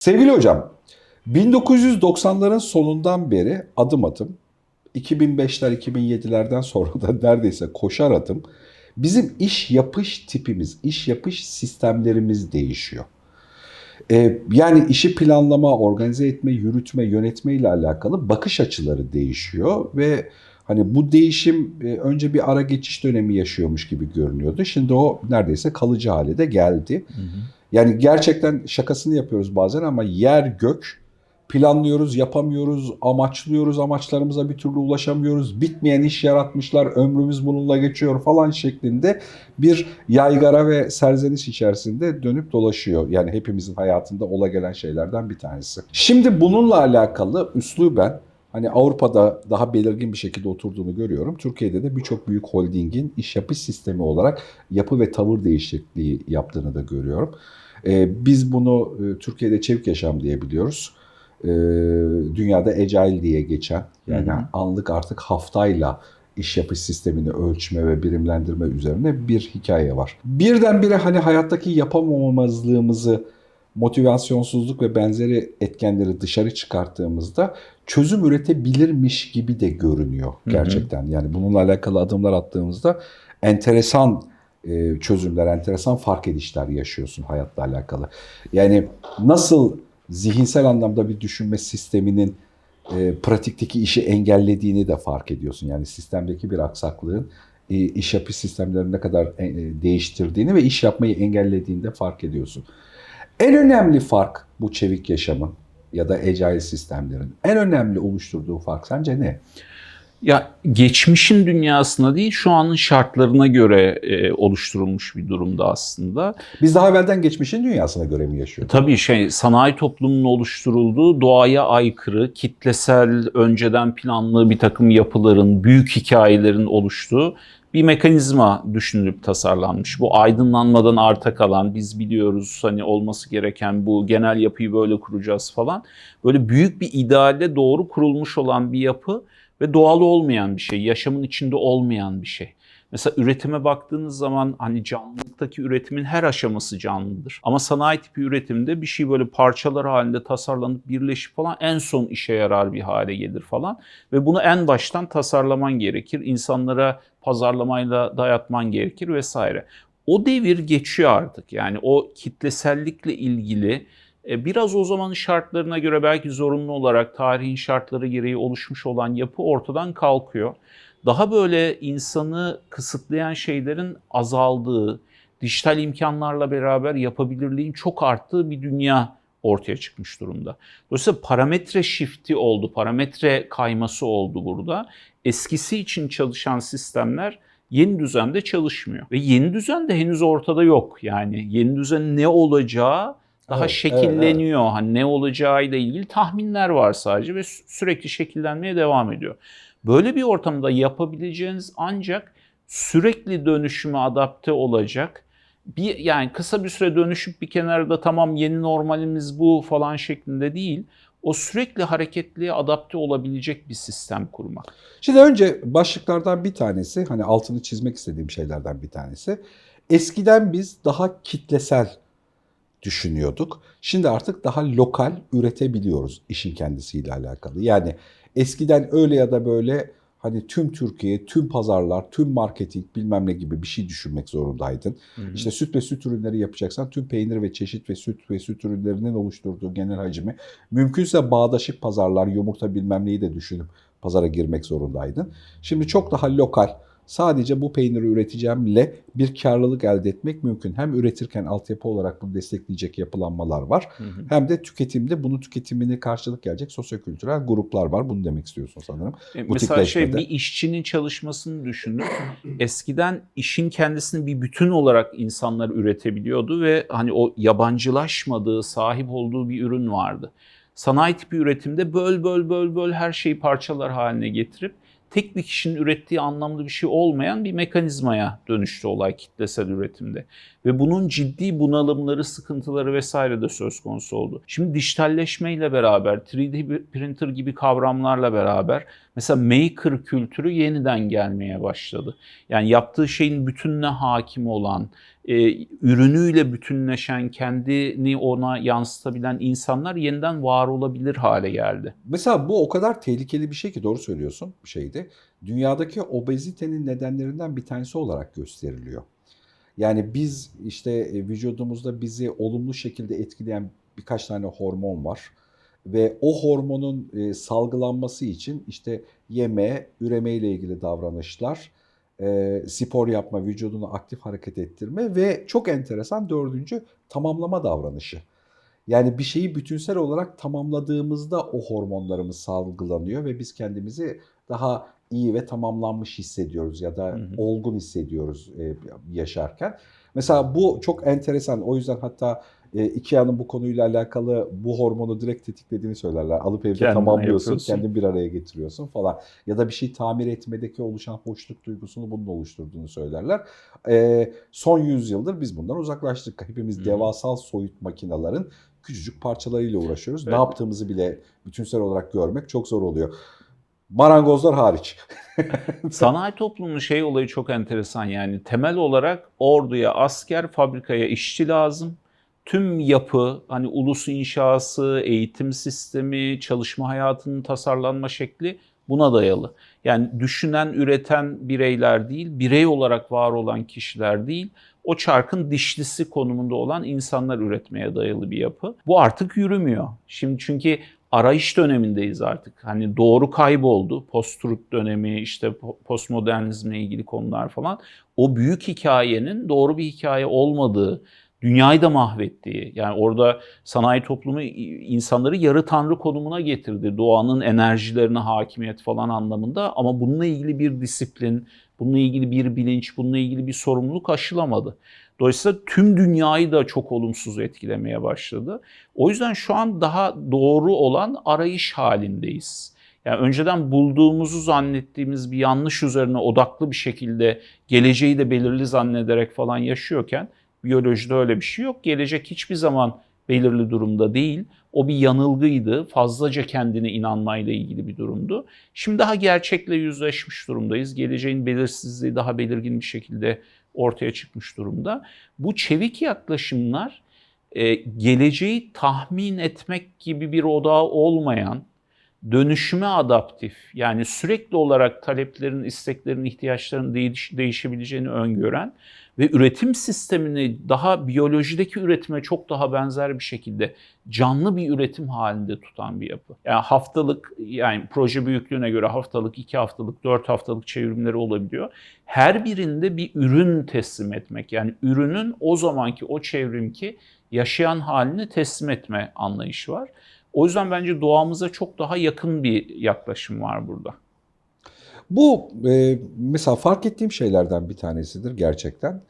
Sevgili hocam, 1990'ların sonundan beri adım adım, 2005'ler 2007'lerden sonra da neredeyse koşar adım bizim iş yapış tipimiz, iş yapış sistemlerimiz değişiyor. Ee, yani işi planlama, organize etme, yürütme, yönetme ile alakalı bakış açıları değişiyor ve hani bu değişim e, önce bir ara geçiş dönemi yaşıyormuş gibi görünüyordu. Şimdi o neredeyse kalıcı hale de geldi. Yani gerçekten şakasını yapıyoruz bazen ama yer gök planlıyoruz, yapamıyoruz, amaçlıyoruz, amaçlarımıza bir türlü ulaşamıyoruz. Bitmeyen iş yaratmışlar, ömrümüz bununla geçiyor falan şeklinde bir yaygara ve serzeniş içerisinde dönüp dolaşıyor. Yani hepimizin hayatında ola gelen şeylerden bir tanesi. Şimdi bununla alakalı üsluben hani Avrupa'da daha belirgin bir şekilde oturduğunu görüyorum. Türkiye'de de birçok büyük holdingin iş yapış sistemi olarak yapı ve tavır değişikliği yaptığını da görüyorum. Ee, biz bunu e, Türkiye'de çevik yaşam diye biliyoruz. Ee, dünyada agile diye geçen yani Hı hı. anlık artık haftayla iş yapış sistemini ölçme ve birimlendirme üzerine bir hikaye var. Birdenbire hani hayattaki yapamamazlığımızı motivasyonsuzluk ve benzeri etkenleri dışarı çıkarttığımızda çözüm üretebilirmiş gibi de görünüyor hı. gerçekten. Yani bununla alakalı adımlar attığımızda enteresan e, çözümler, enteresan fark edişler yaşıyorsun hayatla alakalı. Yani nasıl zihinsel anlamda bir düşünme sisteminin e, pratikteki işi engellediğini de fark ediyorsun. Yani sistemdeki bir aksaklığın e, iş yapış sistemlerini ne kadar değiştirdiğini ve iş yapmayı engellediğini de fark ediyorsun. En önemli fark bu çevik yaşamın ya da agile sistemlerin en önemli oluşturduğu fark sence ne? Ya geçmişin dünyasına değil şu anın şartlarına göre e, oluşturulmuş bir durumda aslında. Biz daha evvelden geçmişin dünyasına göre mi yaşıyoruz? Tabii şey sanayi toplumunun oluşturulduğu doğaya aykırı, kitlesel, önceden planlı bir takım yapıların, büyük hikayelerin oluştuğu bir mekanizma düşünülüp tasarlanmış. Bu aydınlanmadan arta kalan, biz biliyoruz hani olması gereken bu genel yapıyı böyle kuracağız falan. Böyle büyük bir ideale doğru kurulmuş olan bir yapı ve doğal olmayan bir şey, yaşamın içinde olmayan bir şey. Mesela üretime baktığınız zaman hani canlılıktaki üretimin her aşaması canlıdır. Ama sanayi tipi üretimde bir şey böyle parçalar halinde tasarlanıp birleşip falan en son işe yarar bir hale gelir falan. Ve bunu en baştan tasarlaman gerekir. İnsanlara pazarlamayla dayatman gerekir vesaire. O devir geçiyor artık. Yani o kitlesellikle ilgili biraz o zamanın şartlarına göre belki zorunlu olarak tarihin şartları gereği oluşmuş olan yapı ortadan kalkıyor. Daha böyle insanı kısıtlayan şeylerin azaldığı, dijital imkanlarla beraber yapabilirliğin çok arttığı bir dünya ortaya çıkmış durumda. Dolayısıyla parametre shifti oldu, parametre kayması oldu burada. Eskisi için çalışan sistemler yeni düzende çalışmıyor. Ve yeni düzen de henüz ortada yok. Yani yeni düzen ne olacağı daha Evet, şekilleniyor. Hani ne olacağıyla ilgili tahminler var sadece ve sü- sürekli şekillenmeye devam ediyor. Böyle bir ortamda yapabileceğiniz ancak sürekli dönüşüme adapte olacak. Bir yani kısa bir süre dönüşüp bir kenarda tamam yeni normalimiz bu falan şeklinde değil. O sürekli hareketliğe adapte olabilecek bir sistem kurmak. Şimdi önce başlıklardan bir tanesi, hani altını çizmek istediğim şeylerden bir tanesi. Eskiden biz daha kitlesel düşünüyorduk. Şimdi artık daha lokal üretebiliyoruz işin kendisiyle alakalı. Yani eskiden öyle ya da böyle hani tüm Türkiye, tüm pazarlar, tüm marketing bilmem ne gibi bir şey düşünmek zorundaydın. İşte süt ve süt ürünleri yapacaksan tüm peynir ve çeşit ve süt ve süt ürünlerinin oluşturduğu genel hacmi mümkünse bağdaşık pazarlar, yumurta bilmem neyi de düşünüp pazara girmek zorundaydın. Şimdi çok daha lokal, sadece bu peyniri üreteceğimle bir karlılık elde etmek mümkün. Hem üretirken altyapı olarak bunu destekleyecek yapılanmalar var. Hem de tüketimde bunu tüketimine karşılık gelecek sosyokültürel gruplar var. Bunu demek istiyorsun sanırım. E, Mesela şey bir işçinin çalışmasını düşünün. Eskiden işin kendisini bir bütün olarak insanlar üretebiliyordu ve hani o yabancılaşmadığı, sahip olduğu bir ürün vardı. Sanayi tipi üretimde böl böl böl böl her şeyi parçalar haline getirip tek bir kişinin ürettiği anlamlı bir şey olmayan bir mekanizmaya dönüştü olay kitlesel üretimde. Ve bunun ciddi bunalımları, sıkıntıları vesaire de söz konusu oldu. Şimdi dijitalleşmeyle beraber, 3D printer gibi kavramlarla beraber mesela maker kültürü yeniden gelmeye başladı. Yani yaptığı şeyin bütününe hakim olan, e, ürünüyle bütünleşen, kendini ona yansıtabilen insanlar yeniden var olabilir hale geldi. Mesela bu o kadar tehlikeli bir şey ki doğru söylüyorsun bir şeydi. Dünyadaki obezitenin nedenlerinden bir tanesi olarak gösteriliyor. Yani biz işte e, vücudumuzda bizi olumlu şekilde etkileyen birkaç tane hormon var. Ve o hormonun e, salgılanması için işte yeme, üreme ile ilgili davranışlar, e, spor yapma, vücudunu aktif hareket ettirme ve çok enteresan dördüncü tamamlama davranışı. Yani bir şeyi bütünsel olarak tamamladığımızda o hormonlarımız salgılanıyor ve biz kendimizi daha iyi ve tamamlanmış hissediyoruz ya da Hı hı. olgun hissediyoruz e, yaşarken. Mesela bu çok enteresan. O yüzden hatta e, Ikea'nın bu konuyla alakalı bu hormonu direkt tetiklediğini söylerler. Alıp evde Kendine tamamlıyorsun, yapıyorsun. kendin bir araya getiriyorsun falan. Ya da bir şey tamir etmedeki oluşan hoşluk duygusunu bunun oluşturduğunu söylerler. E, son yüzyıldır biz bundan uzaklaştık. Hepimiz Hı. devasal soyut makinelerin küçücük parçalarıyla uğraşıyoruz. Ne Evet. yaptığımızı bile bütünsel olarak görmek çok zor oluyor. Marangozlar hariç. Sanayi toplumunun şey olayı çok enteresan yani temel olarak orduya asker, fabrikaya işçi lazım. Tüm yapı hani ulus inşası, eğitim sistemi, çalışma hayatının tasarlanma şekli buna dayalı. Yani düşünen, üreten bireyler değil, birey olarak var olan kişiler değil, o çarkın dişlisi konumunda olan insanlar üretmeye dayalı bir yapı. Bu artık yürümüyor. Şimdi çünkü arayış dönemindeyiz artık. Hani doğru kayboldu. Post-truth dönemi, işte po- postmodernizmle ilgili konular falan. O büyük hikayenin doğru bir hikaye olmadığı, dünyayı da mahvettiği. Yani orada sanayi toplumu insanları yarı tanrı konumuna getirdi. Doğanın enerjilerine hakimiyet falan anlamında ama bununla ilgili bir disiplin, bununla ilgili bir bilinç, bununla ilgili bir sorumluluk aşılamadı. Dolayısıyla tüm dünyayı da çok olumsuz etkilemeye başladı. O yüzden şu an daha doğru olan arayış halindeyiz. Yani önceden bulduğumuzu zannettiğimiz bir yanlış üzerine odaklı bir şekilde geleceği de belirli zannederek falan yaşıyorken biyolojide öyle bir şey yok. Gelecek hiçbir zaman belirli durumda değil. O bir yanılgıydı. Fazlaca kendine inanmayla ilgili bir durumdu. Şimdi daha gerçekle yüzleşmiş durumdayız. Geleceğin belirsizliği daha belirgin bir şekilde ortaya çıkmış durumda. Bu çevik yaklaşımlar e, geleceği tahmin etmek gibi bir odağı olmayan, dönüşüme adaptif yani sürekli olarak taleplerin, isteklerin, ihtiyaçların değiş, değişebileceğini öngören ve üretim sistemini daha biyolojideki üretime çok daha benzer bir şekilde canlı bir üretim halinde tutan bir yapı. Yani haftalık yani proje büyüklüğüne göre haftalık, iki haftalık, dört haftalık çevrimleri olabiliyor. Her birinde bir ürün teslim etmek yani ürünün o zamanki o çevrimki yaşayan halini teslim etme anlayışı var. O yüzden bence doğamıza çok daha yakın bir yaklaşım var burada. Bu e, mesela fark ettiğim şeylerden bir tanesidir gerçekten.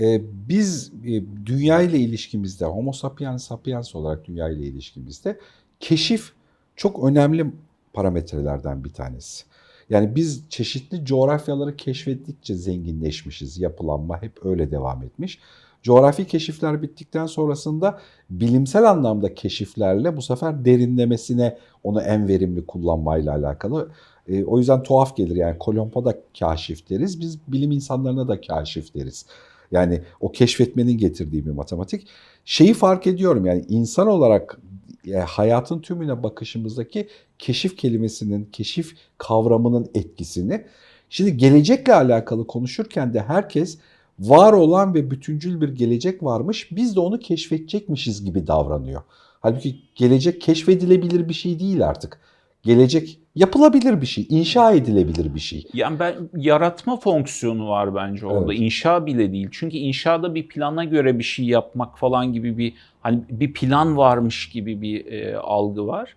E, biz e, dünya ile ilişkimizde, Homo sapiens sapiens olarak dünya ile ilişkimizde keşif çok önemli parametrelerden bir tanesi. Yani biz çeşitli coğrafyaları keşfettikçe zenginleşmişiz. Yapılanma hep öyle devam etmiş. Coğrafi keşifler bittikten sonrasında bilimsel anlamda keşiflerle bu sefer derinlemesine onu en verimli kullanmayla alakalı. E, o yüzden tuhaf gelir yani Kolombo da kaşif deriz. Biz bilim insanlarına da kaşif deriz. Yani o keşfetmenin getirdiği bir matematik. Şeyi fark ediyorum yani insan olarak e, hayatın tümüne bakışımızdaki keşif kelimesinin, keşif kavramının etkisini. Şimdi gelecekle alakalı konuşurken de herkes var olan ve bütüncül bir gelecek varmış. Biz de onu keşfedecekmişiz gibi davranıyor. Halbuki gelecek keşfedilebilir bir şey değil artık. Gelecek yapılabilir bir şey, inşa edilebilir bir şey. Yani ben yaratma fonksiyonu var bence orada. Evet. İnşa bile değil. Çünkü inşada bir plana göre bir şey yapmak falan gibi bir hani bir plan varmış gibi bir e, algı var.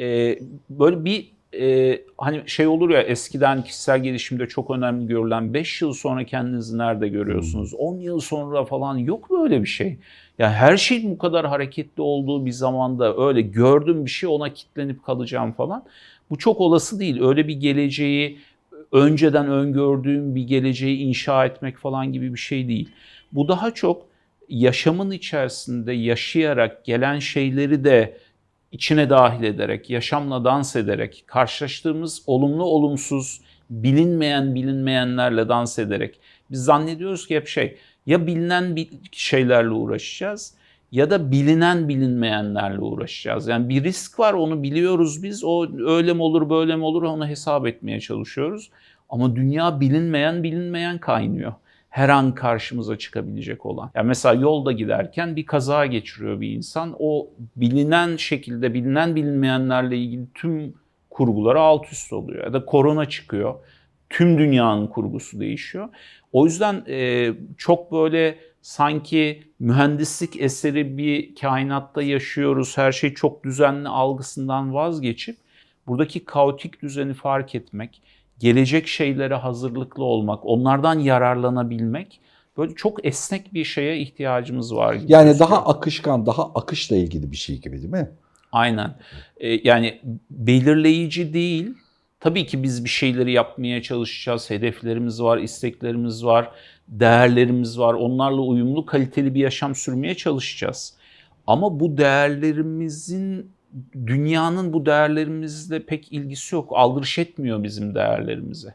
E, böyle bir e, hani şey olur ya eskiden kişisel gelişimde çok önemli görülen 5 yıl sonra kendinizi nerede görüyorsunuz? 10 yıl sonra falan yok böyle bir şey. Yani her şeyin bu kadar hareketli olduğu bir zamanda öyle gördüm bir şey ona kitlenip kalacağım falan. Bu çok olası değil. Öyle bir geleceği önceden öngördüğüm bir geleceği inşa etmek falan gibi bir şey değil. Bu daha çok yaşamın içerisinde yaşayarak gelen şeyleri de içine dahil ederek, yaşamla dans ederek, karşılaştığımız olumlu olumsuz, bilinmeyen bilinmeyenlerle dans ederek biz zannediyoruz ki hep şey Ya bilinen şeylerle uğraşacağız ya da bilinen bilinmeyenlerle uğraşacağız. Yani bir risk var onu biliyoruz biz. O öyle mi olur böyle mi olur onu hesap etmeye çalışıyoruz. Ama dünya bilinmeyen bilinmeyen kaynıyor. Her an karşımıza çıkabilecek olan. Yani mesela yolda giderken bir kaza geçiriyor bir insan. O bilinen şekilde bilinen bilinmeyenlerle ilgili tüm kurguları alt üst oluyor. Ya da korona çıkıyor. Tüm dünyanın kurgusu değişiyor. O yüzden e, çok böyle sanki mühendislik eseri bir kainatta yaşıyoruz. Her şey çok düzenli algısından vazgeçip buradaki kaotik düzeni fark etmek, gelecek şeylere hazırlıklı olmak, onlardan yararlanabilmek böyle çok esnek bir şeye ihtiyacımız var gibi. Yani daha akışkan, daha akışla ilgili bir şey gibi değil mi? Aynen. Ee, yani belirleyici değil. Tabii ki biz bir şeyleri yapmaya çalışacağız. Hedeflerimiz var, isteklerimiz var, değerlerimiz var. Onlarla uyumlu, kaliteli bir yaşam sürmeye çalışacağız. Ama bu değerlerimizin dünyanın bu değerlerimizle pek ilgisi yok. Aldırış etmiyor bizim değerlerimize.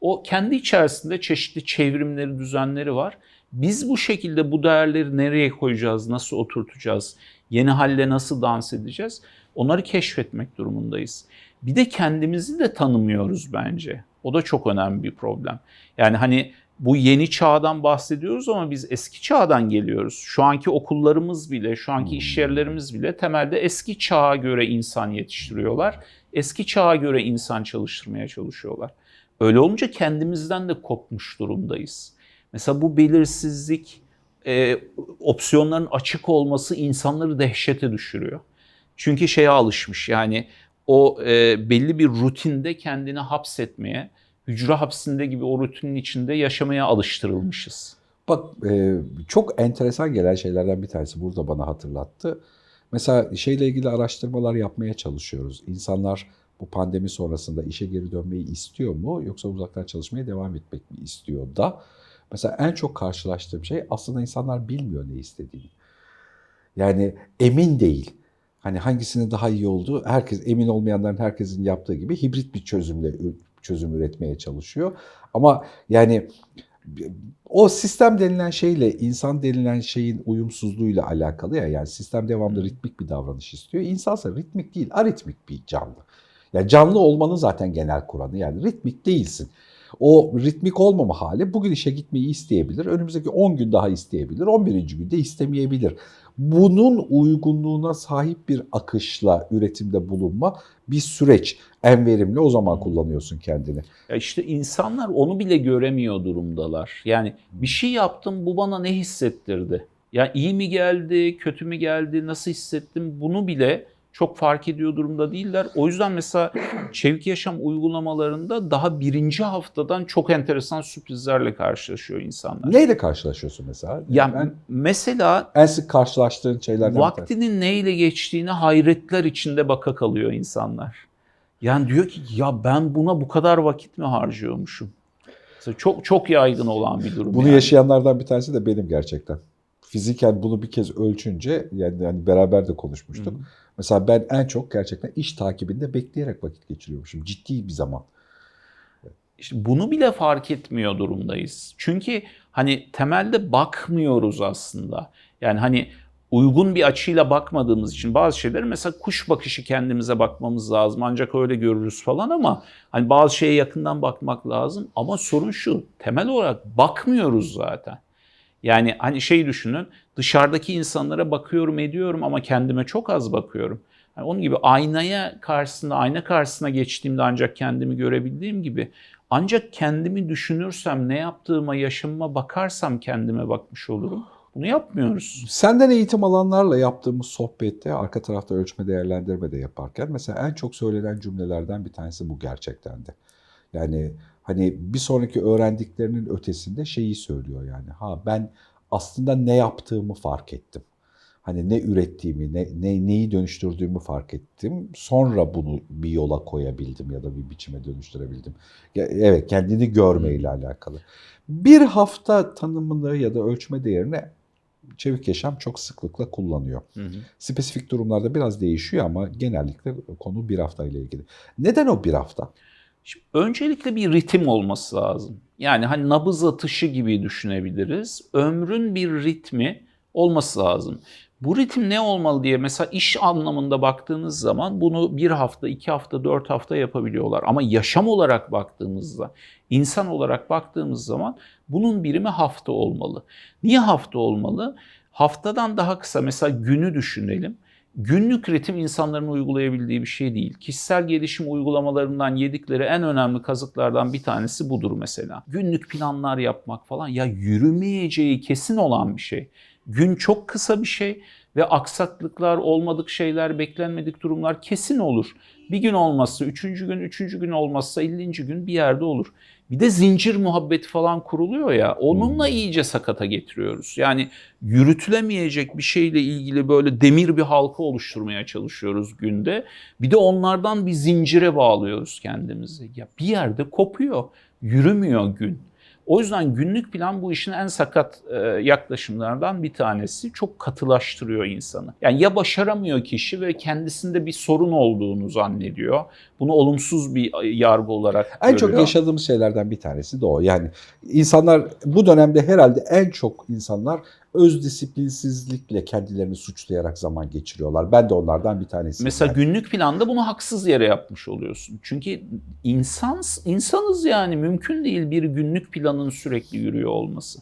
O kendi içerisinde çeşitli çevrimleri, düzenleri var. Biz bu şekilde bu değerleri nereye koyacağız, nasıl oturtacağız, yeni halle nasıl dans edeceğiz? Onları keşfetmek durumundayız. Bir de kendimizi de tanımıyoruz bence. O da çok önemli bir problem. Yani hani bu yeni çağdan bahsediyoruz ama biz eski çağdan geliyoruz. Şu anki okullarımız bile, şu anki iş yerlerimiz bile temelde eski çağa göre insan yetiştiriyorlar. Eski çağa göre insan çalıştırmaya çalışıyorlar. Öyle olunca kendimizden de kopmuş durumdayız. Mesela bu belirsizlik, e, opsiyonların açık olması insanları dehşete düşürüyor. Çünkü şeye alışmış yani o e, belli bir rutinde kendini hapsetmeye, hücre hapsinde gibi o rutinin içinde yaşamaya alıştırılmışız. Bak e, çok enteresan gelen şeylerden bir tanesi burada bana hatırlattı. Mesela şeyle ilgili araştırmalar yapmaya çalışıyoruz. İnsanlar bu pandemi sonrasında işe geri dönmeyi istiyor mu yoksa uzaktan çalışmaya devam etmek mi istiyor da? Mesela en çok karşılaştığım şey aslında insanlar bilmiyor ne istediğini. Yani emin değil. Hani hangisinin daha iyi olduğu herkes emin olmayanların herkesin yaptığı gibi hibrit bir çözümle çözüm üretmeye çalışıyor. Ama yani o sistem denilen şeyle insan denilen şeyin uyumsuzluğuyla alakalı ya yani sistem devamlı ritmik bir davranış istiyor. İnsansa ritmik değil, aritmik bir canlı. Yani canlı olmanın zaten genel kuranı yani ritmik değilsin. O ritmik olmama hali bugün işe gitmeyi isteyebilir. Önümüzdeki 10 gün daha isteyebilir. 11. günde istemeyebilir. Bunun uygunluğuna sahip bir akışla üretimde bulunma bir süreç. En verimli o zaman kullanıyorsun kendini. Ya işte insanlar onu bile göremiyor durumdalar. Yani bir şey yaptım bu bana ne hissettirdi? Ya iyi mi geldi, kötü mü geldi, nasıl hissettim bunu bile çok fark ediyor durumda değiller. O yüzden mesela çevik yaşam uygulamalarında daha birinci haftadan çok enteresan sürprizlerle karşılaşıyor insanlar. Neyle karşılaşıyorsun mesela? Ya ben mesela en sık karşılaştığın şeylerden vaktinin neyle geçtiğine hayretler içinde baka kalıyor insanlar. Yani diyor ki ya ben buna bu kadar vakit mi harcıyormuşum? Mesela çok çok yaygın olan bir durum. Bunu yani. yaşayanlardan bir tanesi de benim gerçekten. Fiziken bunu bir kez ölçünce yani, yani beraber de konuşmuştuk. Hı hı. Mesela ben en çok gerçekten iş takibinde bekleyerek vakit geçiriyormuşum. Ciddi bir zaman. İşte bunu bile fark etmiyor durumdayız. Çünkü hani temelde bakmıyoruz aslında. Yani hani uygun bir açıyla bakmadığımız için bazı şeyleri mesela kuş bakışı kendimize bakmamız lazım. Ancak öyle görürüz falan ama hani bazı şeye yakından bakmak lazım. Ama sorun şu temel olarak bakmıyoruz zaten. Yani hani şey düşünün dışarıdaki insanlara bakıyorum ediyorum ama kendime çok az bakıyorum. Yani onun gibi aynaya karşısında ayna karşısına geçtiğimde ancak kendimi görebildiğim gibi ancak kendimi düşünürsem ne yaptığıma yaşamıma bakarsam kendime bakmış olurum. Bunu yapmıyoruz. Senden eğitim alanlarla yaptığımız sohbette arka tarafta ölçme değerlendirme de yaparken mesela en çok söylenen cümlelerden bir tanesi bu gerçekten de. Yani hani bir sonraki öğrendiklerinin ötesinde şeyi söylüyor yani. Ha ben aslında ne yaptığımı fark ettim. Hani ne ürettiğimi, ne, ne neyi dönüştürdüğümü fark ettim. Sonra bunu bir yola koyabildim ya da bir biçime dönüştürebildim. Ya, Evet, kendini görmeyle alakalı. Bir hafta tanımını ya da ölçme değerini çevik yaşam çok sıklıkla kullanıyor. Hı hı. Spesifik durumlarda biraz değişiyor ama genellikle konu bir hafta ile ilgili. Neden o bir hafta? Şimdi öncelikle bir ritim olması lazım. Yani hani nabız atışı gibi düşünebiliriz. Ömrün bir ritmi olması lazım. Bu ritim ne olmalı diye mesela iş anlamında baktığınız zaman bunu bir hafta, iki hafta, dört hafta yapabiliyorlar. Ama yaşam olarak baktığımızda, insan olarak baktığımız zaman bunun birimi hafta olmalı. Niye hafta olmalı? Haftadan daha kısa mesela günü düşünelim. Günlük ritim insanların uygulayabildiği bir şey değil. Kişisel gelişim uygulamalarından yedikleri en önemli kazıklardan bir tanesi budur mesela. Günlük planlar yapmak falan ya yürümeyeceği kesin olan bir şey. Gün çok kısa bir şey ve aksaklıklar, olmadık şeyler, beklenmedik durumlar kesin olur. Bir gün olmazsa üçüncü gün, üçüncü gün olmazsa ellinci gün bir yerde olur. Bir de zincir muhabbeti falan kuruluyor ya onunla iyice sakata getiriyoruz. Yani yürütülemeyecek bir şeyle ilgili böyle demir bir halka oluşturmaya çalışıyoruz günde. Bir de onlardan bir zincire bağlıyoruz kendimizi. Ya bir yerde kopuyor, yürümüyor gün. O yüzden günlük plan bu işin en sakat e, yaklaşımlardan bir tanesi. Çok katılaştırıyor insanı. Yani ya başaramıyor kişi ve kendisinde bir sorun olduğunu zannediyor. Bunu olumsuz bir yargı olarak En görüyor. çok yaşadığımız şeylerden bir tanesi de o. Yani insanlar bu dönemde herhalde en çok insanlar öz disiplinsizlikle kendilerini suçlayarak zaman geçiriyorlar. Ben de onlardan bir tanesiyim. Mesela yani. günlük planda bunu haksız yere yapmış oluyorsun. Çünkü insan insanız yani mümkün değil bir günlük planın sürekli yürüyor olması.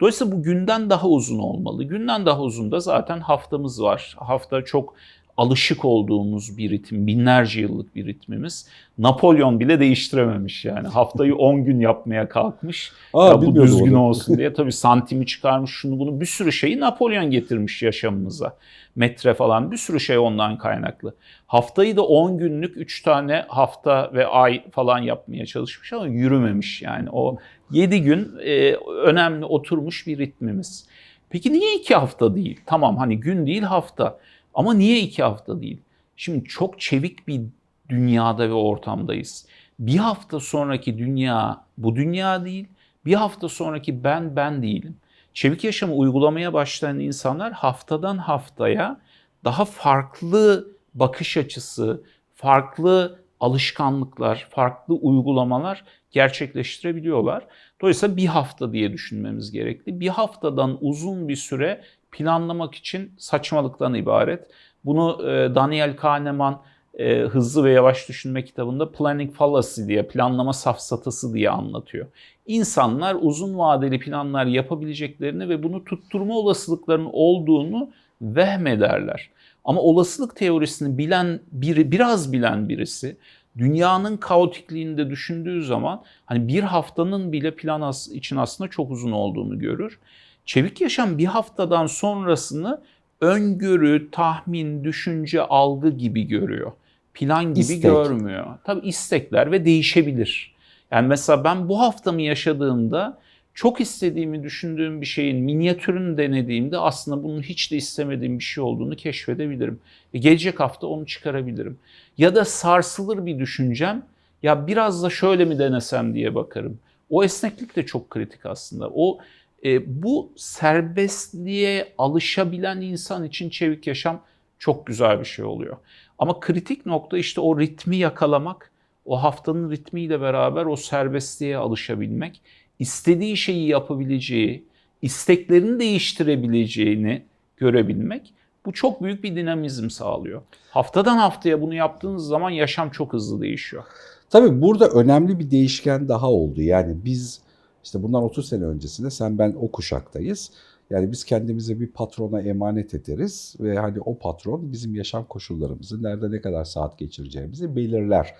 Dolayısıyla bu günden daha uzun olmalı. Günden daha uzun da zaten haftamız var. Hafta çok alışık olduğumuz bir ritim, binlerce yıllık bir ritmimiz. Napolyon bile değiştirememiş yani. Haftayı 10 gün yapmaya kalkmış. Aa, ya bu düzgün onu. olsun diye. Tabii santimi çıkarmış şunu bunu bir sürü şeyi Napolyon getirmiş yaşamımıza. Metre falan bir sürü şey ondan kaynaklı. Haftayı da 10 günlük 3 tane hafta ve ay falan yapmaya çalışmış ama yürümemiş yani. O 7 gün e, önemli oturmuş bir ritmimiz. Peki niye 2 hafta değil? Tamam hani gün değil hafta. Ama niye 2 hafta değil? Şimdi çok çevik bir dünyada ve ortamdayız. Bir hafta sonraki dünya bu dünya değil. Bir hafta sonraki ben ben değilim. Çevik yaşamı uygulamaya başlayan insanlar haftadan haftaya daha farklı bakış açısı, farklı alışkanlıklar, farklı uygulamalar gerçekleştirebiliyorlar. Dolayısıyla bir hafta diye düşünmemiz gerekli. Bir haftadan uzun bir süre planlamak için saçmalıktan ibaret. Bunu e, Daniel Kahneman e, Hızlı ve Yavaş Düşünme kitabında Planning Fallacy diye, planlama safsatası diye anlatıyor. İnsanlar uzun vadeli planlar yapabileceklerini ve bunu tutturma olasılıklarının olduğunu vehmederler. Ama olasılık teorisini bilen biri, biraz bilen birisi dünyanın kaotikliğini de düşündüğü zaman hani bir haftanın bile plan için aslında çok uzun olduğunu görür. Çevik yaşam bir haftadan sonrasını öngörü, tahmin, düşünce, algı gibi görüyor. Plan gibi İstek. görmüyor. Tabii istekler ve değişebilir. Yani mesela ben bu haftamı yaşadığımda çok istediğimi düşündüğüm bir şeyin minyatürünü denediğimde aslında bunun hiç de istemediğim bir şey olduğunu keşfedebilirim. E, gelecek hafta onu çıkarabilirim. Ya da sarsılır bir düşüncem ya biraz da şöyle mi denesem diye bakarım. O esneklik de çok kritik aslında. O e, bu serbestliğe alışabilen insan için çevik yaşam çok güzel bir şey oluyor. Ama kritik nokta işte o ritmi yakalamak, o haftanın ritmiyle beraber o serbestliğe alışabilmek, istediği şeyi yapabileceği, isteklerini değiştirebileceğini görebilmek. Bu çok büyük bir dinamizm sağlıyor. Haftadan haftaya bunu yaptığınız zaman yaşam çok hızlı değişiyor. Tabii burada önemli bir değişken daha oldu. Yani biz işte bundan 30 sene öncesinde sen ben o kuşaktayız. Yani biz kendimize bir patrona emanet ederiz ve hani o patron bizim yaşam koşullarımızı, nerede ne kadar saat geçireceğimizi belirler.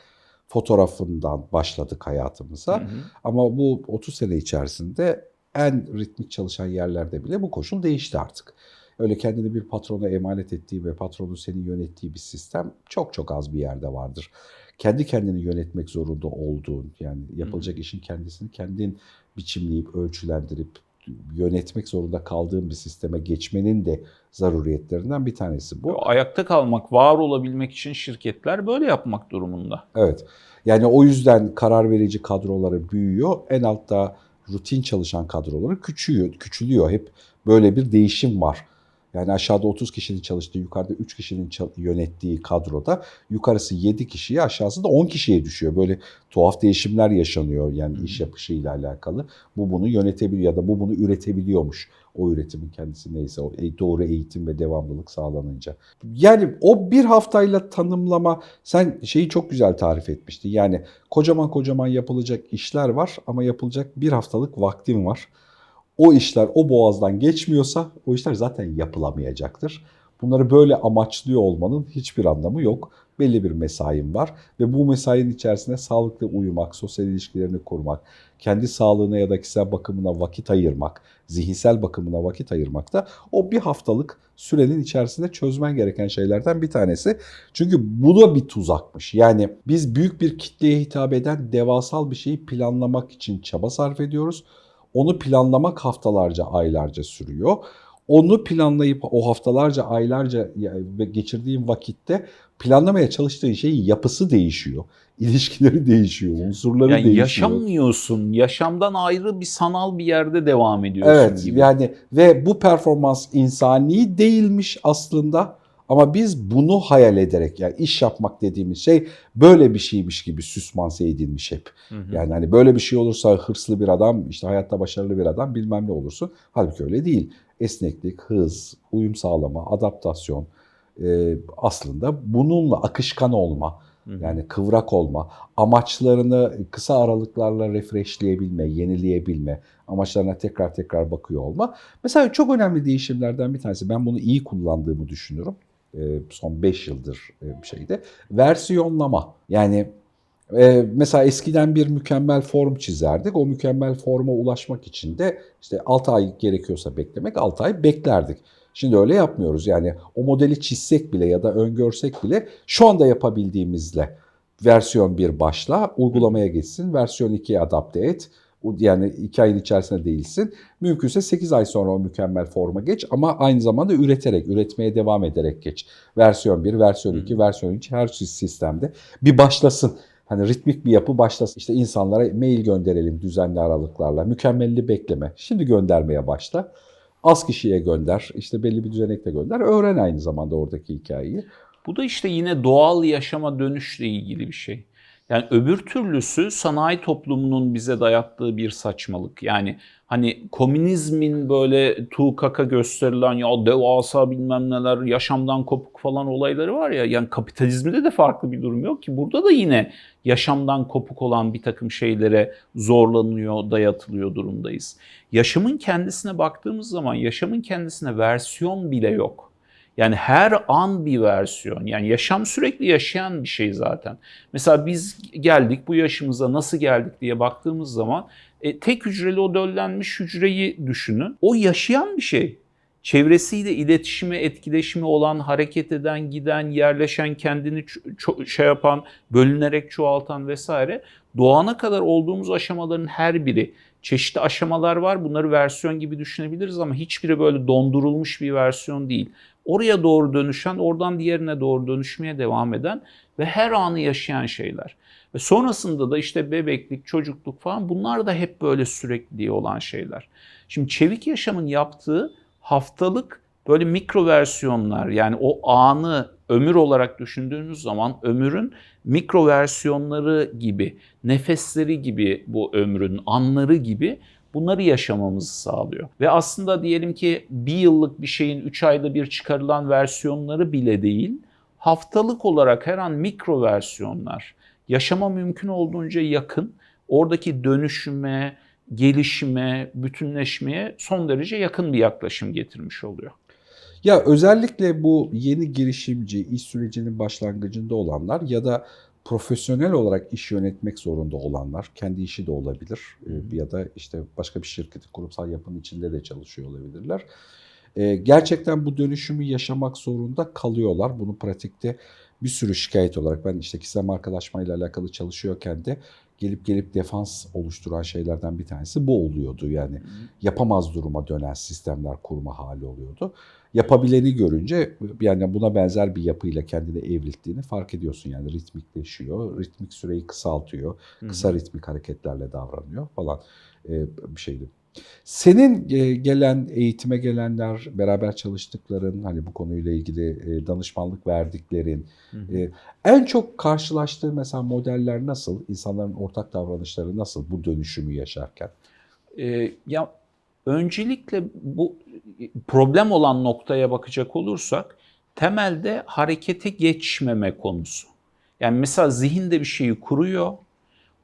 Fotoğrafından başladık hayatımıza. Hı hı. Ama bu 30 sene içerisinde en ritmik çalışan yerlerde bile bu koşul değişti artık. Öyle kendini bir patrona emanet ettiği ve patronun seni yönettiği bir sistem çok çok az bir yerde vardır. Kendi kendini yönetmek zorunda olduğun yani yapılacak işin kendisini kendin biçimleyip ölçülendirip yönetmek zorunda kaldığın bir sisteme geçmenin de zaruriyetlerinden bir tanesi bu. Ayakta kalmak, var olabilmek için şirketler böyle yapmak durumunda. Evet. Yani o yüzden karar verici kadroları büyüyor. En altta rutin çalışan kadroları küçüyor, küçülüyor. Hep böyle bir değişim var. Yani aşağıda 30 kişinin çalıştığı, yukarıda 3 kişinin yönettiği kadroda yukarısı 7 kişiye, aşağısı da 10 kişiye düşüyor. Böyle tuhaf değişimler yaşanıyor yani iş yapışıyla alakalı. Bu bunu yönetebiliyor ya da bu bunu üretebiliyormuş. O üretimin kendisi neyse o e- doğru eğitim ve devamlılık sağlanınca. Yani o bir haftayla tanımlama sen şeyi çok güzel tarif etmiştin. Yani kocaman kocaman yapılacak işler var ama yapılacak bir haftalık vaktin var. O işler o boğazdan geçmiyorsa o işler zaten yapılamayacaktır. Bunları böyle amaçlıyor olmanın hiçbir anlamı yok. Belli bir mesain var ve bu mesainin içerisinde sağlıklı uyumak, sosyal ilişkilerini kurmak, kendi sağlığına ya da kişisel bakımına vakit ayırmak, zihinsel bakımına vakit ayırmak da o bir haftalık sürenin içerisinde çözmen gereken şeylerden bir tanesi. Çünkü bu da bir tuzakmış. Yani biz büyük bir kitleye hitap eden devasal bir şeyi planlamak için çaba sarf ediyoruz. Onu planlamak haftalarca, aylarca sürüyor. Onu planlayıp o haftalarca, aylarca geçirdiğin vakitte planlamaya çalıştığın şeyin yapısı değişiyor. İlişkileri değişiyor, unsurları Yani değişiyor. yaşamıyorsun. Yaşamdan ayrı bir sanal bir yerde devam ediyorsun Evet gibi. yani ve bu performans insani değilmiş aslında ama biz bunu hayal ederek yani iş yapmak dediğimiz şey böyle bir şeymiş gibi süsmanse edilmiş hep. Hı hı. Yani hani böyle bir şey olursa hırslı bir adam, işte hayatta başarılı bir adam bilmem ne olursun. Halbuki öyle değil. Esneklik, hız, uyum sağlama, adaptasyon e, aslında bununla akışkan olma, yani kıvrak olma, amaçlarını kısa aralıklarla refreshleyebilme, yenileyebilme, amaçlarına tekrar tekrar bakıyor olma. Mesela çok önemli değişimlerden bir tanesi, ben bunu iyi kullandığımı düşünüyorum. E, son 5 yıldır e, şeyde. Versiyonlama. Yani ee, mesela eskiden bir mükemmel form çizerdik. O mükemmel forma ulaşmak için de işte 6 ay gerekiyorsa beklemek 6 ay beklerdik. Şimdi öyle yapmıyoruz. Yani o modeli çizsek bile ya da öngörsek bile şu anda yapabildiğimizle versiyon 1 başla, uygulamaya geçsin, versiyon 2'ye adapte et. Yani 2 ayın içerisinde değilsin. Mümkünse 8 ay sonra o mükemmel forma geç ama aynı zamanda üreterek, üretmeye devam ederek geç. Versiyon 1, versiyon 2, versiyon 3 her sistemde bir başlasın. Hani ritmik bir yapı başlasın. İşte insanlara mail gönderelim düzenli aralıklarla. Mükemmelliği bekleme. Şimdi göndermeye başla. Az kişiye gönder. işte belli bir düzenekle gönder. Öğren aynı zamanda oradaki hikayeyi. Bu da işte yine doğal yaşama dönüşle ilgili bir şey. Yani öbür türlüsü sanayi toplumunun bize dayattığı bir saçmalık. Yani hani komünizmin böyle tuğkaka gösterilen ya devasa bilmem neler yaşamdan kopuk falan olayları var ya. Yani kapitalizmde de farklı bir durum yok ki. Burada da yine yaşamdan kopuk olan bir takım şeylere zorlanıyor, dayatılıyor durumdayız. Yaşamın kendisine baktığımız zaman yaşamın kendisine versiyon bile yok. Yani her an bir versiyon. Yani yaşam sürekli yaşayan bir şey zaten. Mesela biz geldik bu yaşımıza nasıl geldik diye baktığımız zaman e, tek hücreli o döllenmiş hücreyi düşünün. O yaşayan bir şey. Çevresiyle iletişimi, etkileşimi olan, hareket eden, giden, yerleşen, kendini şey yapan, bölünerek çoğaltan vesaire. Doğana kadar olduğumuz aşamaların her biri çeşitli aşamalar var. Bunları versiyon gibi düşünebiliriz ama hiçbiri böyle dondurulmuş bir versiyon değil. Oraya doğru dönüşen, oradan diğerine doğru dönüşmeye devam eden ve her anı yaşayan şeyler. Ve sonrasında da işte bebeklik, çocukluk falan bunlar da hep böyle sürekli olan şeyler. Şimdi çevik yaşamın yaptığı haftalık böyle mikro versiyonlar yani o anı ömür olarak düşündüğünüz zaman ömürün mikro versiyonları gibi, nefesleri gibi bu ömrün anları gibi bunları yaşamamızı sağlıyor. Ve aslında diyelim ki bir yıllık bir şeyin 3 ayda bir çıkarılan versiyonları bile değil, haftalık olarak her an mikro versiyonlar, yaşama mümkün olduğunca yakın, oradaki dönüşüme, gelişime, bütünleşmeye son derece yakın bir yaklaşım getirmiş oluyor. Ya özellikle bu yeni girişimci, iş sürecinin başlangıcında olanlar ya da profesyonel olarak iş yönetmek zorunda olanlar, kendi işi de olabilir e, ya da işte başka bir şirketin kurumsal yapının içinde de çalışıyor olabilirler. E, Gerçekten bu dönüşümü yaşamak zorunda kalıyorlar. Bunu pratikte bir sürü şikayet olarak ben işte kişisel markalaşmayla alakalı çalışıyorken de gelip gelip defans oluşturan şeylerden bir tanesi bu oluyordu. Yani yapamaz duruma dönen sistemler kurma hali oluyordu. Yapabileni görünce yani buna benzer bir yapıyla kendini evrilttiğini fark ediyorsun. Yani ritmikleşiyor, ritmik süreyi kısaltıyor, kısa ritmik hareketlerle davranıyor falan e, bir şeydi. Senin e, gelen eğitime gelenler, beraber çalıştıkların, hani bu konuyla ilgili e, danışmanlık verdiklerin, e, en çok karşılaştığın mesela modeller nasıl? İnsanların ortak davranışları nasıl bu dönüşümü yaşarken? Ee, ya öncelikle bu problem olan noktaya bakacak olursak temelde harekete geçmeme konusu. Yani mesela zihinde bir şeyi kuruyor.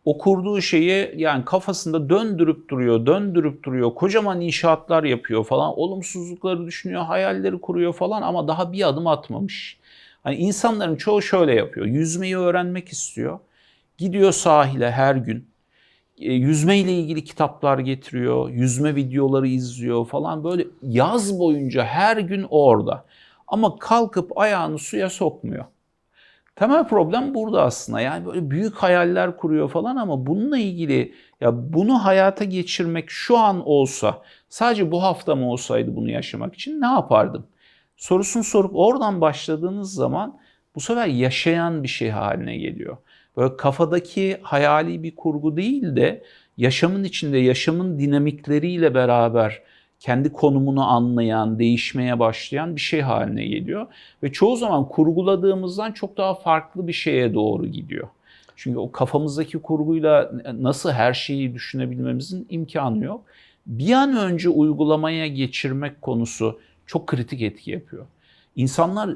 O kurduğu şeyi yani kafasında döndürüp duruyor, döndürüp duruyor. Kocaman inşaatlar yapıyor falan. Olumsuzlukları düşünüyor, hayalleri kuruyor falan ama daha bir adım atmamış. Hani insanların çoğu şöyle yapıyor. Yüzmeyi öğrenmek istiyor. Gidiyor sahile her gün. E, yüzme ile ilgili kitaplar getiriyor, yüzme videoları izliyor falan böyle yaz boyunca her gün orada. Ama kalkıp ayağını suya sokmuyor. Temel problem burada aslında. Yani böyle büyük hayaller kuruyor falan ama bununla ilgili ya bunu hayata geçirmek şu an olsa, sadece bu hafta mı olsaydı bunu yaşamak için ne yapardım? Sorusunu sorup oradan başladığınız zaman bu sefer yaşayan bir şey haline geliyor. Böyle kafadaki hayali bir kurgu değil de yaşamın içinde yaşamın dinamikleriyle beraber kendi konumunu anlayan, değişmeye başlayan bir şey haline geliyor. Ve çoğu zaman kurguladığımızdan çok daha farklı bir şeye doğru gidiyor. Çünkü o kafamızdaki kurguyla nasıl her şeyi düşünebilmemizin imkanı yok. Bir an önce uygulamaya geçirmek konusu çok kritik etki yapıyor. İnsanlar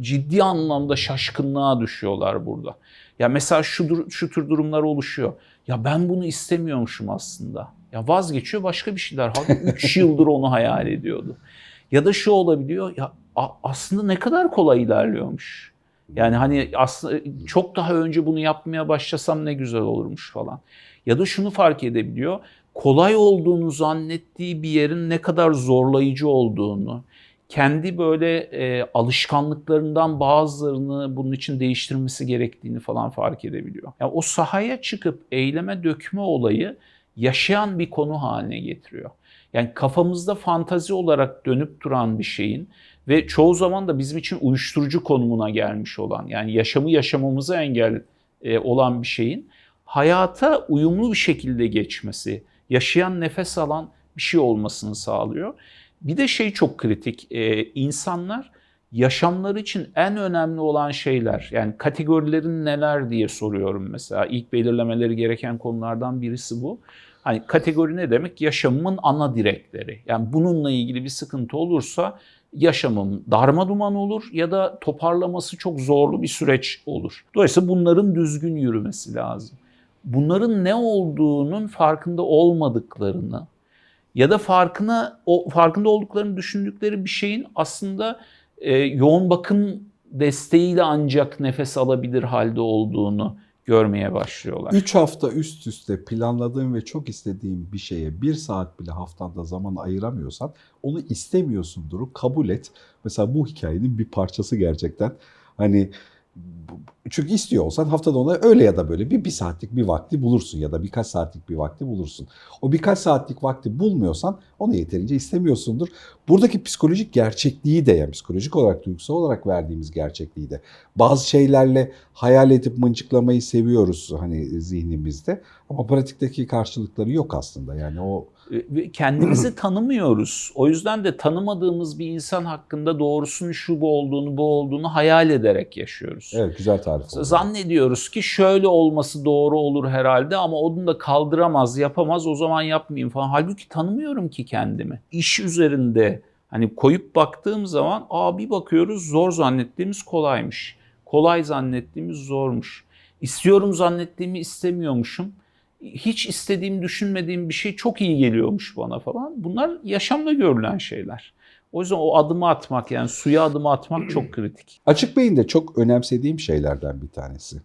ciddi anlamda şaşkınlığa düşüyorlar burada. Ya mesela şu, şu tür durumlar oluşuyor. Ya ben bunu istemiyormuşum aslında. Ya vazgeçiyor başka bir şeyler. Halbuki 3 yıldır onu hayal ediyordu. Ya da şu olabiliyor. Ya aslında ne kadar kolay ilerliyormuş. Yani hani aslında çok daha önce bunu yapmaya başlasam ne güzel olurmuş falan. Ya da şunu fark edebiliyor. Kolay olduğunu zannettiği bir yerin ne kadar zorlayıcı olduğunu, kendi böyle e, alışkanlıklarından bazılarını bunun için değiştirmesi gerektiğini falan fark edebiliyor. Yani o sahaya çıkıp eyleme dökme olayı yaşayan bir konu haline getiriyor. Yani kafamızda fantazi olarak dönüp duran bir şeyin ve çoğu zaman da bizim için uyuşturucu konumuna gelmiş olan yani yaşamı yaşamamıza engel e, olan bir şeyin hayata uyumlu bir şekilde geçmesi, yaşayan nefes alan bir şey olmasını sağlıyor. Bir de şey çok kritik. Ee, insanlar yaşamları için en önemli olan şeyler yani kategorilerin neler diye soruyorum mesela. İlk belirlemeleri gereken konulardan birisi bu. Hani kategori ne demek? Yaşamımın ana direkleri. Yani bununla ilgili bir sıkıntı olursa yaşamım darma duman olur ya da toparlaması çok zorlu bir süreç olur. Dolayısıyla bunların düzgün yürümesi lazım. Bunların ne olduğunun farkında olmadıklarını ya da farkına o farkında olduklarını düşündükleri bir şeyin aslında e, yoğun bakım desteğiyle ancak nefes alabilir halde olduğunu görmeye başlıyorlar. 3 hafta üst üste planladığın ve çok istediğin bir şeye bir saat bile haftanda zaman ayıramıyorsan onu istemiyorsundur. Kabul et. Mesela bu hikayenin bir parçası gerçekten. Hani çünkü istiyor olsan haftada ona öyle ya da böyle bir, bir saatlik bir vakti bulursun ya da birkaç saatlik bir vakti bulursun. O birkaç saatlik vakti bulmuyorsan onu yeterince istemiyorsundur. Buradaki psikolojik gerçekliği de yani psikolojik olarak duygusal olarak verdiğimiz gerçekliği de bazı şeylerle hayal edip mıncıklamayı seviyoruz hani zihnimizde ama pratikteki karşılıkları yok aslında yani o kendimizi tanımıyoruz. O yüzden de tanımadığımız bir insan hakkında doğrusunun şu bu olduğunu, bu olduğunu hayal ederek yaşıyoruz. Evet, güzel tarif oldu. Zannediyoruz ki şöyle olması doğru olur herhalde ama onu da kaldıramaz, yapamaz o zaman yapmayayım falan. Halbuki tanımıyorum ki kendimi. İş üzerinde hani koyup baktığım zaman aa bir bakıyoruz zor zannettiğimiz kolaymış. Kolay zannettiğimiz zormuş. İstiyorum zannettiğimi istemiyormuşum hiç istediğim, düşünmediğim bir şey çok iyi geliyormuş bana falan. Bunlar yaşamda görülen şeyler. O yüzden o adımı atmak yani suya adımı atmak çok kritik. Açık beyin de çok önemsediğim şeylerden bir tanesi.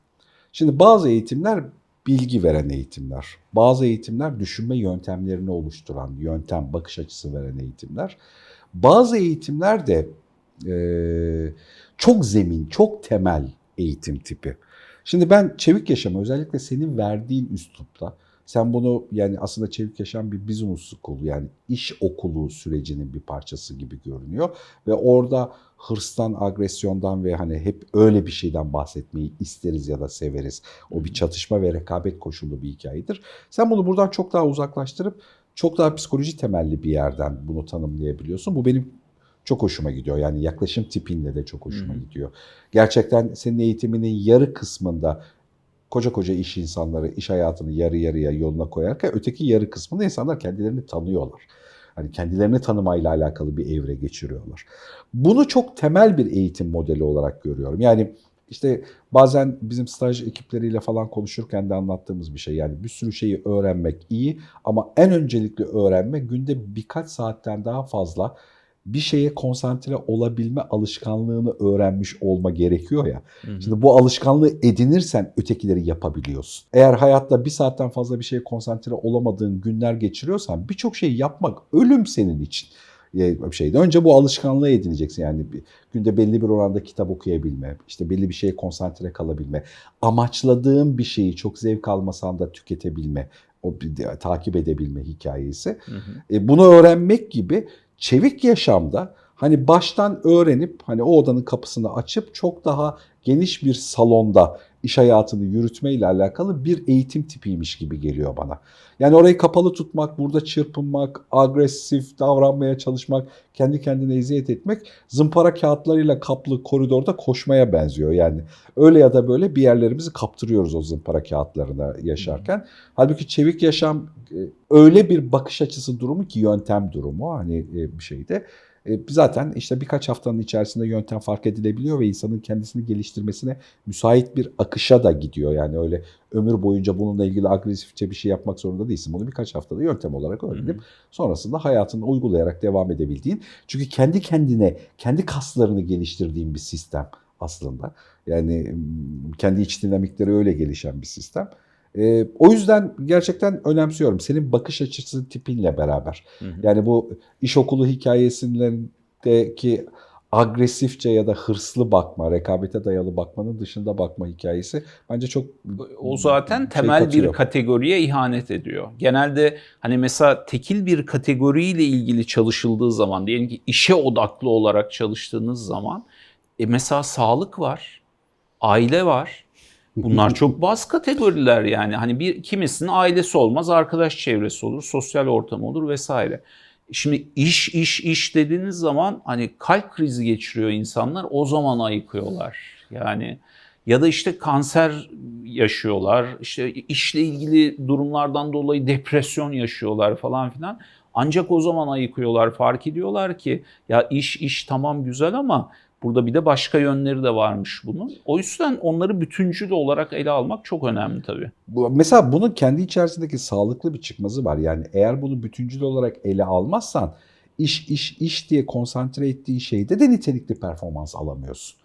Şimdi bazı eğitimler bilgi veren eğitimler. Bazı eğitimler düşünme yöntemlerini oluşturan, yöntem, bakış açısı veren eğitimler. Bazı eğitimler de e, çok zemin, çok temel eğitim tipi. Şimdi ben Çevik Yaşam'a özellikle senin verdiğin üslupta sen bunu yani aslında Çevik Yaşam bir business okulu yani iş okulu sürecinin bir parçası gibi görünüyor. Ve orada hırstan, agresyondan ve hani hep öyle bir şeyden bahsetmeyi isteriz ya da severiz. O bir çatışma ve rekabet koşullu bir hikayedir. Sen bunu buradan çok daha uzaklaştırıp çok daha psikoloji temelli bir yerden bunu tanımlayabiliyorsun. Bu benim çok hoşuma gidiyor. Yani yaklaşım tipinle de çok hoşuma Hı hı. gidiyor. Gerçekten senin eğitiminin yarı kısmında koca koca iş insanları iş hayatını yarı yarıya yoluna koyarken öteki yarı kısmında insanlar kendilerini tanıyorlar. Hani kendilerini tanımayla alakalı bir evre geçiriyorlar. Bunu çok temel bir eğitim modeli olarak görüyorum. Yani işte bazen bizim staj ekipleriyle falan konuşurken de anlattığımız bir şey. Yani bir sürü şeyi öğrenmek iyi ama en öncelikli öğrenme günde birkaç saatten daha fazla bir şeye konsantre olabilme alışkanlığını öğrenmiş olma gerekiyor ya. Hı hı. Şimdi bu alışkanlığı edinirsen ötekileri yapabiliyorsun. Eğer hayatta bir saatten fazla bir şeye konsantre olamadığın günler geçiriyorsan birçok şey yapmak ölüm senin için. Bir şeyde. Önce bu alışkanlığı edineceksin. Yani bir, günde belli bir oranda kitap okuyabilme, işte belli bir şeye konsantre kalabilme, amaçladığın bir şeyi çok zevk almasan da tüketebilme, o takip edebilme hikayesi. Hı hı. E, bunu öğrenmek gibi çevik yaşamda hani baştan öğrenip hani o odanın kapısını açıp çok daha geniş bir salonda iş hayatını yürütmeyle alakalı bir eğitim tipiymiş gibi geliyor bana. Yani orayı kapalı tutmak, burada çırpınmak, agresif davranmaya çalışmak, kendi kendine eziyet etmek zımpara kağıtlarıyla kaplı koridorda koşmaya benziyor. Yani öyle ya da böyle bir yerlerimizi kaptırıyoruz o zımpara kağıtlarına yaşarken. Halbuki çevik yaşam e, öyle bir bakış açısı durumu ki yöntem durumu hani e, bir şeyde. E, Zaten işte birkaç haftanın içerisinde yöntem fark edilebiliyor ve insanın kendisini geliştirmesine müsait bir akışa da gidiyor. Yani öyle ömür boyunca bununla ilgili agresifçe bir şey yapmak zorunda değilsin. Bunu birkaç haftada yöntem olarak öğrenip sonrasında hayatını uygulayarak devam edebildiğin. Çünkü kendi kendine, kendi kaslarını geliştirdiğin bir sistem aslında. Yani mm, kendi iç dinamikleri öyle gelişen bir sistem. Ee, o yüzden gerçekten önemsiyorum. Senin bakış açısı tipinle beraber. Hı hı. Yani bu iş okulu hikayesindeki agresifçe ya da hırslı bakma, rekabete dayalı bakmanın dışında bakma hikayesi bence çok O zaten şey temel katıyor. bir kategoriye ihanet ediyor. Genelde hani mesela tekil bir kategoriyle ilgili çalışıldığı zaman diyelim ki işe odaklı olarak çalıştığınız zaman e mesela sağlık var, aile var. Bunlar çok baz kategoriler yani. Hani bir kimisinin ailesi olmaz, arkadaş çevresi olur, sosyal ortam olur vesaire. Şimdi iş iş iş dediğiniz zaman hani kalp krizi geçiriyor insanlar o zaman ayıkıyorlar. Yani ya da işte kanser yaşıyorlar, işte işle ilgili durumlardan dolayı depresyon yaşıyorlar falan filan. Ancak o zaman ayıkıyorlar, fark ediyorlar ki ya iş iş tamam güzel ama burada bir de başka yönleri de varmış bunun. O yüzden onları bütüncül olarak ele almak çok önemli tabii. Bu- Mesela bunun kendi içerisindeki sağlıklı bir çıkmazı var. Yani eğer bunu bütüncül olarak ele almazsan iş iş iş diye konsantre ettiğin şeyde de nitelikli performans alamıyorsun.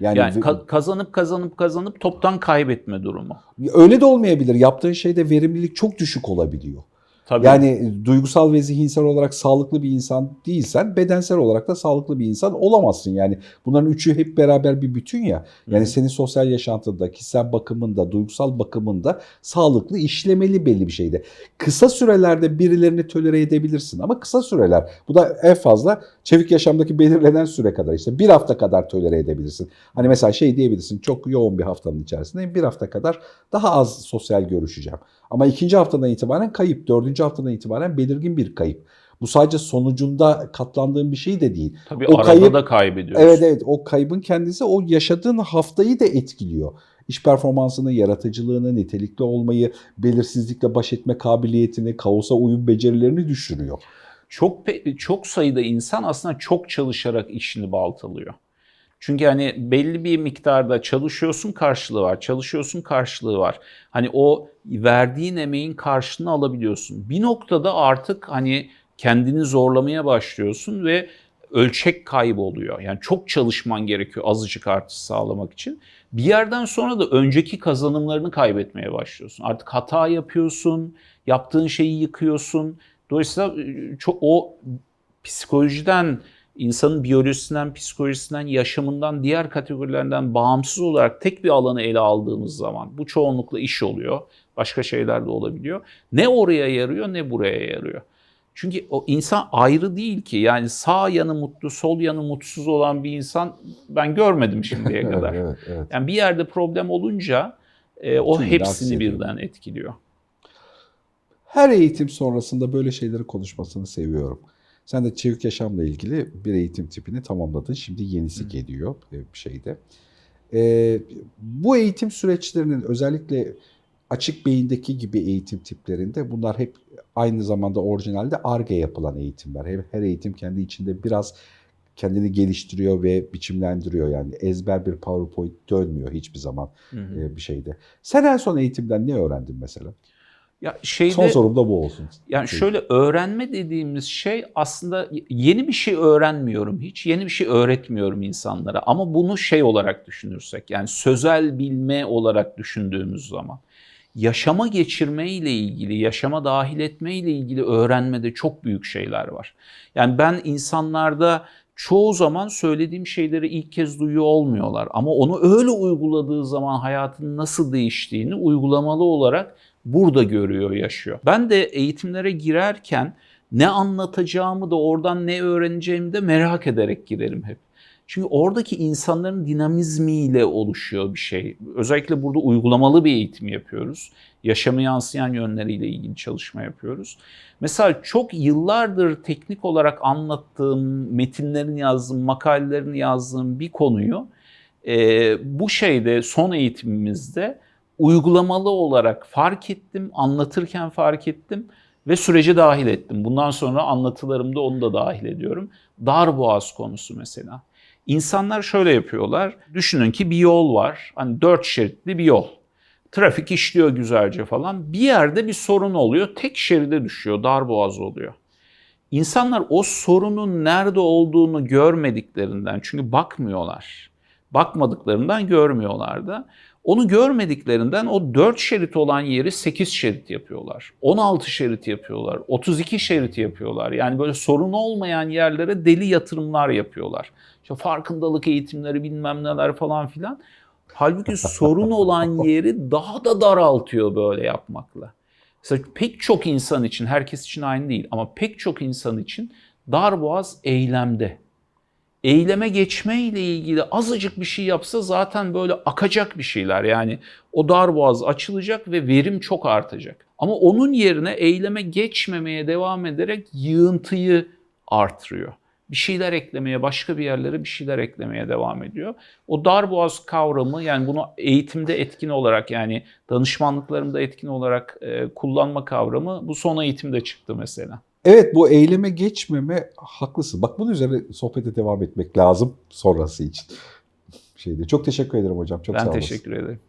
Yani, Yani ka- kazanıp kazanıp kazanıp toptan kaybetme durumu. öyle de olmayabilir. Yaptığın şeyde verimlilik çok düşük olabiliyor. Tabii. Yani duygusal ve zihinsel olarak sağlıklı bir insan değilsen bedensel olarak da sağlıklı bir insan olamazsın. Yani bunların üçü hep beraber bir bütün ya. Yani Hı. senin sosyal yaşantında, kişisel bakımında, duygusal bakımında sağlıklı işlemeli belli bir şeyde. Kısa sürelerde birilerini tolere edebilirsin ama kısa süreler. Bu da en fazla çevik yaşamdaki belirlenen süre kadar işte bir hafta kadar tolere edebilirsin. Hani mesela şey diyebilirsin çok yoğun bir haftanın içerisinde bir hafta kadar daha az sosyal görüşeceğim. Ama ikinci haftadan itibaren kayıp, dördüncü haftadan itibaren belirgin bir kayıp. Bu sadece sonucunda katlandığın bir şey de değil. Tabii o arada kayıp- da kaybediyoruz. Evet evet o kaybın kendisi o yaşadığın haftayı da etkiliyor. İş performansını, yaratıcılığını, nitelikli olmayı, belirsizlikle baş etme kabiliyetini, kaosa uyum becerilerini düşürüyor. Çok çok sayıda insan aslında çok çalışarak işini baltalıyor. Çünkü hani belli bir miktarda çalışıyorsun karşılığı var, çalışıyorsun karşılığı var. Hani o verdiğin emeğin karşılığını alabiliyorsun. Bir noktada artık hani kendini zorlamaya başlıyorsun ve ölçek kayboluyor. Yani çok çalışman gerekiyor azıcık artış sağlamak için. Bir yerden sonra da önceki kazanımlarını kaybetmeye başlıyorsun. Artık hata yapıyorsun, yaptığın şeyi yıkıyorsun. Dolayısıyla e, çok o psikolojiden, insanın biyolojisinden, psikolojisinden, yaşamından, diğer kategorilerinden bağımsız olarak tek bir alanı ele aldığımız zaman bu çoğunlukla iş oluyor. Başka şeyler de olabiliyor. Ne oraya yarıyor ne buraya yarıyor. Çünkü o insan ayrı değil ki. Yani sağ yanı mutlu, sol yanı mutsuz olan bir insan ben görmedim şimdiye kadar. evet, evet. Yani bir yerde problem olunca e, o Tümünü hepsini birden etkiliyor. Her eğitim sonrasında böyle şeyleri konuşmasını seviyorum. Sen de çevik yaşamla ilgili bir eğitim tipini tamamladın. Şimdi yenisi geliyor e, bir şeyde. Ee, bu eğitim süreçlerinin özellikle açık beyindeki gibi eğitim tiplerinde bunlar hep aynı zamanda orijinalde ARGE yapılan eğitimler. Her, her eğitim kendi içinde biraz kendini geliştiriyor ve biçimlendiriyor yani ezber bir PowerPoint dönmüyor hiçbir zaman Hı hı. e, bir şeyde. Sen en son eğitimden ne öğrendin mesela? Ya şeyde Son sorum da bu olsun. Yani şöyle öğrenme dediğimiz şey aslında yeni bir şey öğrenmiyorum hiç. Yeni bir şey öğretmiyorum insanlara. Ama bunu şey olarak düşünürsek yani sözel bilme olarak düşündüğümüz zaman yaşama geçirme ile ilgili, yaşama dahil etme ile ilgili öğrenmede çok büyük şeyler var. Yani ben insanlarda çoğu zaman söylediğim şeyleri ilk kez duyuyor olmuyorlar. Ama onu öyle uyguladığı zaman hayatın nasıl değiştiğini uygulamalı olarak burada görüyor, yaşıyor. Ben de eğitimlere girerken ne anlatacağımı da oradan ne öğreneceğimi de merak ederek girerim hep. Çünkü oradaki insanların dinamizmiyle oluşuyor bir şey. Özellikle burada uygulamalı bir eğitim yapıyoruz. Yaşamı yansıyan yönleriyle ilgili çalışma yapıyoruz. Mesela çok yıllardır teknik olarak anlattığım, metinlerini yazdığım, makalelerini yazdığım bir konuyu e, bu şeyde son eğitimimizde uygulamalı olarak fark ettim, anlatırken fark ettim ve sürece dahil ettim. Bundan sonra anlatılarımda onu da dahil ediyorum. Darboğaz konusu mesela. İnsanlar şöyle yapıyorlar. Düşünün ki bir yol var. Hani dört şeritli bir yol. Trafik işliyor güzelce falan. Bir yerde bir sorun oluyor. Tek şeride düşüyor. Darboğaz oluyor. İnsanlar o sorunun nerede olduğunu görmediklerinden çünkü bakmıyorlar. Bakmadıklarından görmüyorlar da. Onu görmediklerinden o 4 şerit olan yeri 8 şerit yapıyorlar. 16 şerit yapıyorlar. 32 şerit yapıyorlar. Yani böyle sorun olmayan yerlere deli yatırımlar yapıyorlar. İşte farkındalık eğitimleri bilmem neler falan filan. Halbuki sorun olan yeri daha da daraltıyor böyle yapmakla. Mesela pek çok insan için, herkes için aynı değil ama pek çok insan için darboğaz eylemde. Eyleme geçme ile ilgili azıcık bir şey yapsa zaten böyle akacak bir şeyler. Yani o darboğaz açılacak ve verim çok artacak. Ama onun yerine eyleme geçmemeye devam ederek yığıntıyı artırıyor. Bir şeyler eklemeye, başka bir yerlere bir şeyler eklemeye devam ediyor. O darboğaz kavramı yani bunu eğitimde etkin olarak yani danışmanlıklarımda etkin olarak e, kullanma kavramı bu son eğitimde çıktı mesela. Evet bu eyleme geçmeme haklısın. Bak bunun üzerine sohbete devam etmek lazım sonrası için. Şeyde. Çok teşekkür ederim hocam. Çok sağ ben olasın. teşekkür ederim.